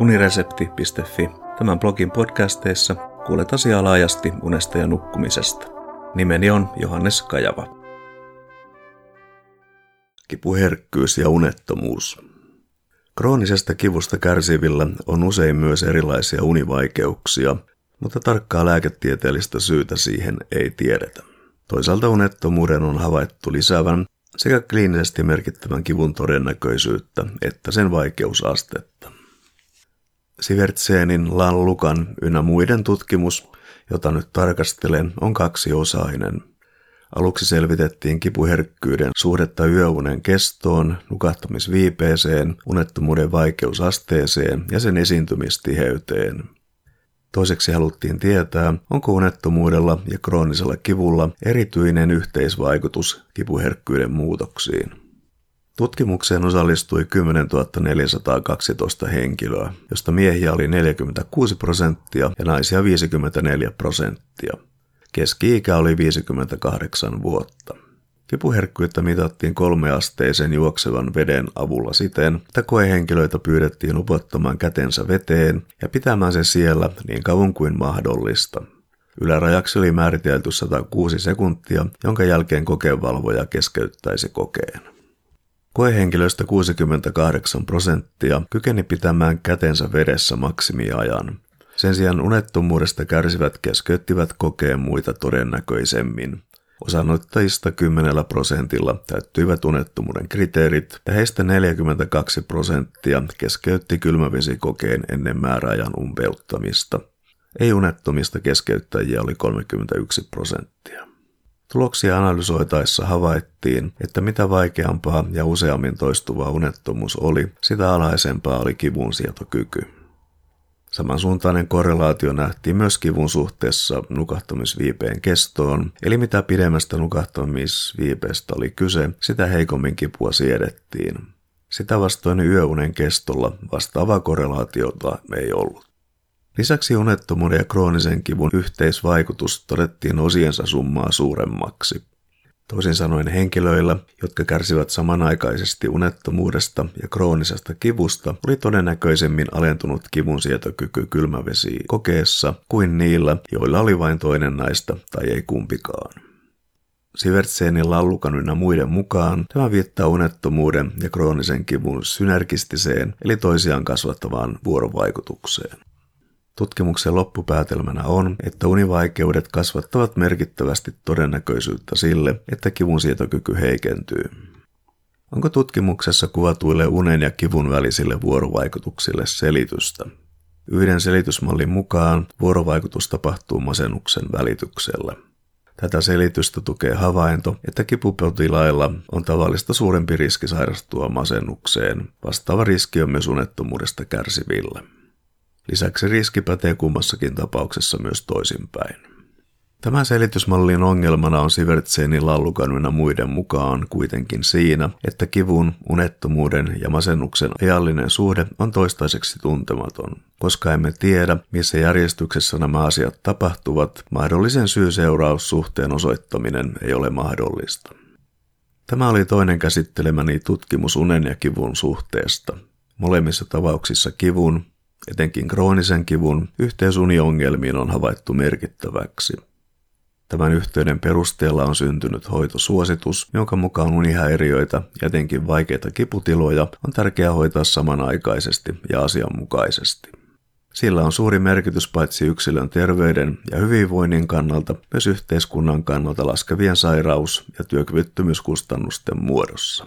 uniresepti.fi. Tämän blogin podcasteissa kuulet asiaa laajasti unesta ja nukkumisesta. Nimeni on Johannes Kajava. Kipuherkkyys ja unettomuus. Kroonisesta kivusta kärsivillä on usein myös erilaisia univaikeuksia, mutta tarkkaa lääketieteellistä syytä siihen ei tiedetä. Toisaalta unettomuuden on havaittu lisäävän sekä kliinisesti merkittävän kivun todennäköisyyttä että sen vaikeusastetta. Sivertseenin, Lallukan ynnä muiden tutkimus, jota nyt tarkastelen, on kaksiosainen. Aluksi selvitettiin kipuherkkyyden suhdetta yöunen kestoon, nukahtamisviipeeseen, unettomuuden vaikeusasteeseen ja sen esiintymistiheyteen. Toiseksi haluttiin tietää, onko unettomuudella ja kroonisella kivulla erityinen yhteisvaikutus kipuherkkyyden muutoksiin. Tutkimukseen osallistui 10 412 henkilöä, josta miehiä oli 46 prosenttia ja naisia 54 prosenttia. Keski-ikä oli 58 vuotta. Kipuherkkyyttä mitattiin kolmeasteisen juoksevan veden avulla siten, että koehenkilöitä pyydettiin upottamaan kätensä veteen ja pitämään se siellä niin kauan kuin mahdollista. Ylärajaksi oli määritelty 106 sekuntia, jonka jälkeen kokevalvoja keskeyttäisi kokeen. Koehenkilöistä 68 prosenttia kykeni pitämään kätensä vedessä maksimiajan. Sen sijaan unettomuudesta kärsivät keskeyttivät kokeen muita todennäköisemmin. Osanoittajista 10 prosentilla täyttyivät unettomuuden kriteerit ja heistä 42 prosenttia keskeytti kylmävesikokeen ennen määräajan umpeuttamista. Ei-unettomista keskeyttäjiä oli 31 prosenttia. Tuloksia analysoitaessa havaittiin, että mitä vaikeampaa ja useammin toistuva unettomuus oli, sitä alhaisempaa oli kivunsietokyky. Samansuuntainen korrelaatio nähtiin myös kivun suhteessa nukahtamisviipeen kestoon, eli mitä pidemmästä nukahtamisviipeestä oli kyse, sitä heikommin kipua siedettiin. Sitä vastoin yöunen kestolla vastaavaa korrelaatiota ei ollut. Lisäksi unettomuuden ja kroonisen kivun yhteisvaikutus todettiin osiensa summaa suuremmaksi. Toisin sanoen henkilöillä, jotka kärsivät samanaikaisesti unettomuudesta ja kroonisesta kivusta, oli todennäköisemmin alentunut kivunsietokyky kylmävesi kokeessa kuin niillä, joilla oli vain toinen näistä tai ei kumpikaan. Sivertseenin lallukan ynnä muiden mukaan tämä viittaa unettomuuden ja kroonisen kivun synergistiseen eli toisiaan kasvattavaan vuorovaikutukseen. Tutkimuksen loppupäätelmänä on, että univaikeudet kasvattavat merkittävästi todennäköisyyttä sille, että kivunsietokyky heikentyy. Onko tutkimuksessa kuvatuille unen ja kivun välisille vuorovaikutuksille selitystä? Yhden selitysmallin mukaan vuorovaikutus tapahtuu masennuksen välityksellä. Tätä selitystä tukee havainto, että kipupotilailla on tavallista suurempi riski sairastua masennukseen. Vastaava riski on myös unettomuudesta kärsivillä. Lisäksi riski pätee kummassakin tapauksessa myös toisinpäin. Tämän selitysmallin ongelmana on Sivertsenin lallukan muiden mukaan kuitenkin siinä, että kivun, unettomuuden ja masennuksen ajallinen suhde on toistaiseksi tuntematon. Koska emme tiedä, missä järjestyksessä nämä asiat tapahtuvat, mahdollisen syy-seuraussuhteen osoittaminen ei ole mahdollista. Tämä oli toinen käsittelemäni tutkimus unen ja kivun suhteesta. Molemmissa tapauksissa kivun, Etenkin kroonisen kivun yhteys uniongelmiin on havaittu merkittäväksi. Tämän yhteyden perusteella on syntynyt hoitosuositus, jonka mukaan unihäiriöitä ja etenkin vaikeita kiputiloja on tärkeää hoitaa samanaikaisesti ja asianmukaisesti. Sillä on suuri merkitys paitsi yksilön terveyden ja hyvinvoinnin kannalta, myös yhteiskunnan kannalta laskevien sairaus- ja työkyvyttömyyskustannusten muodossa.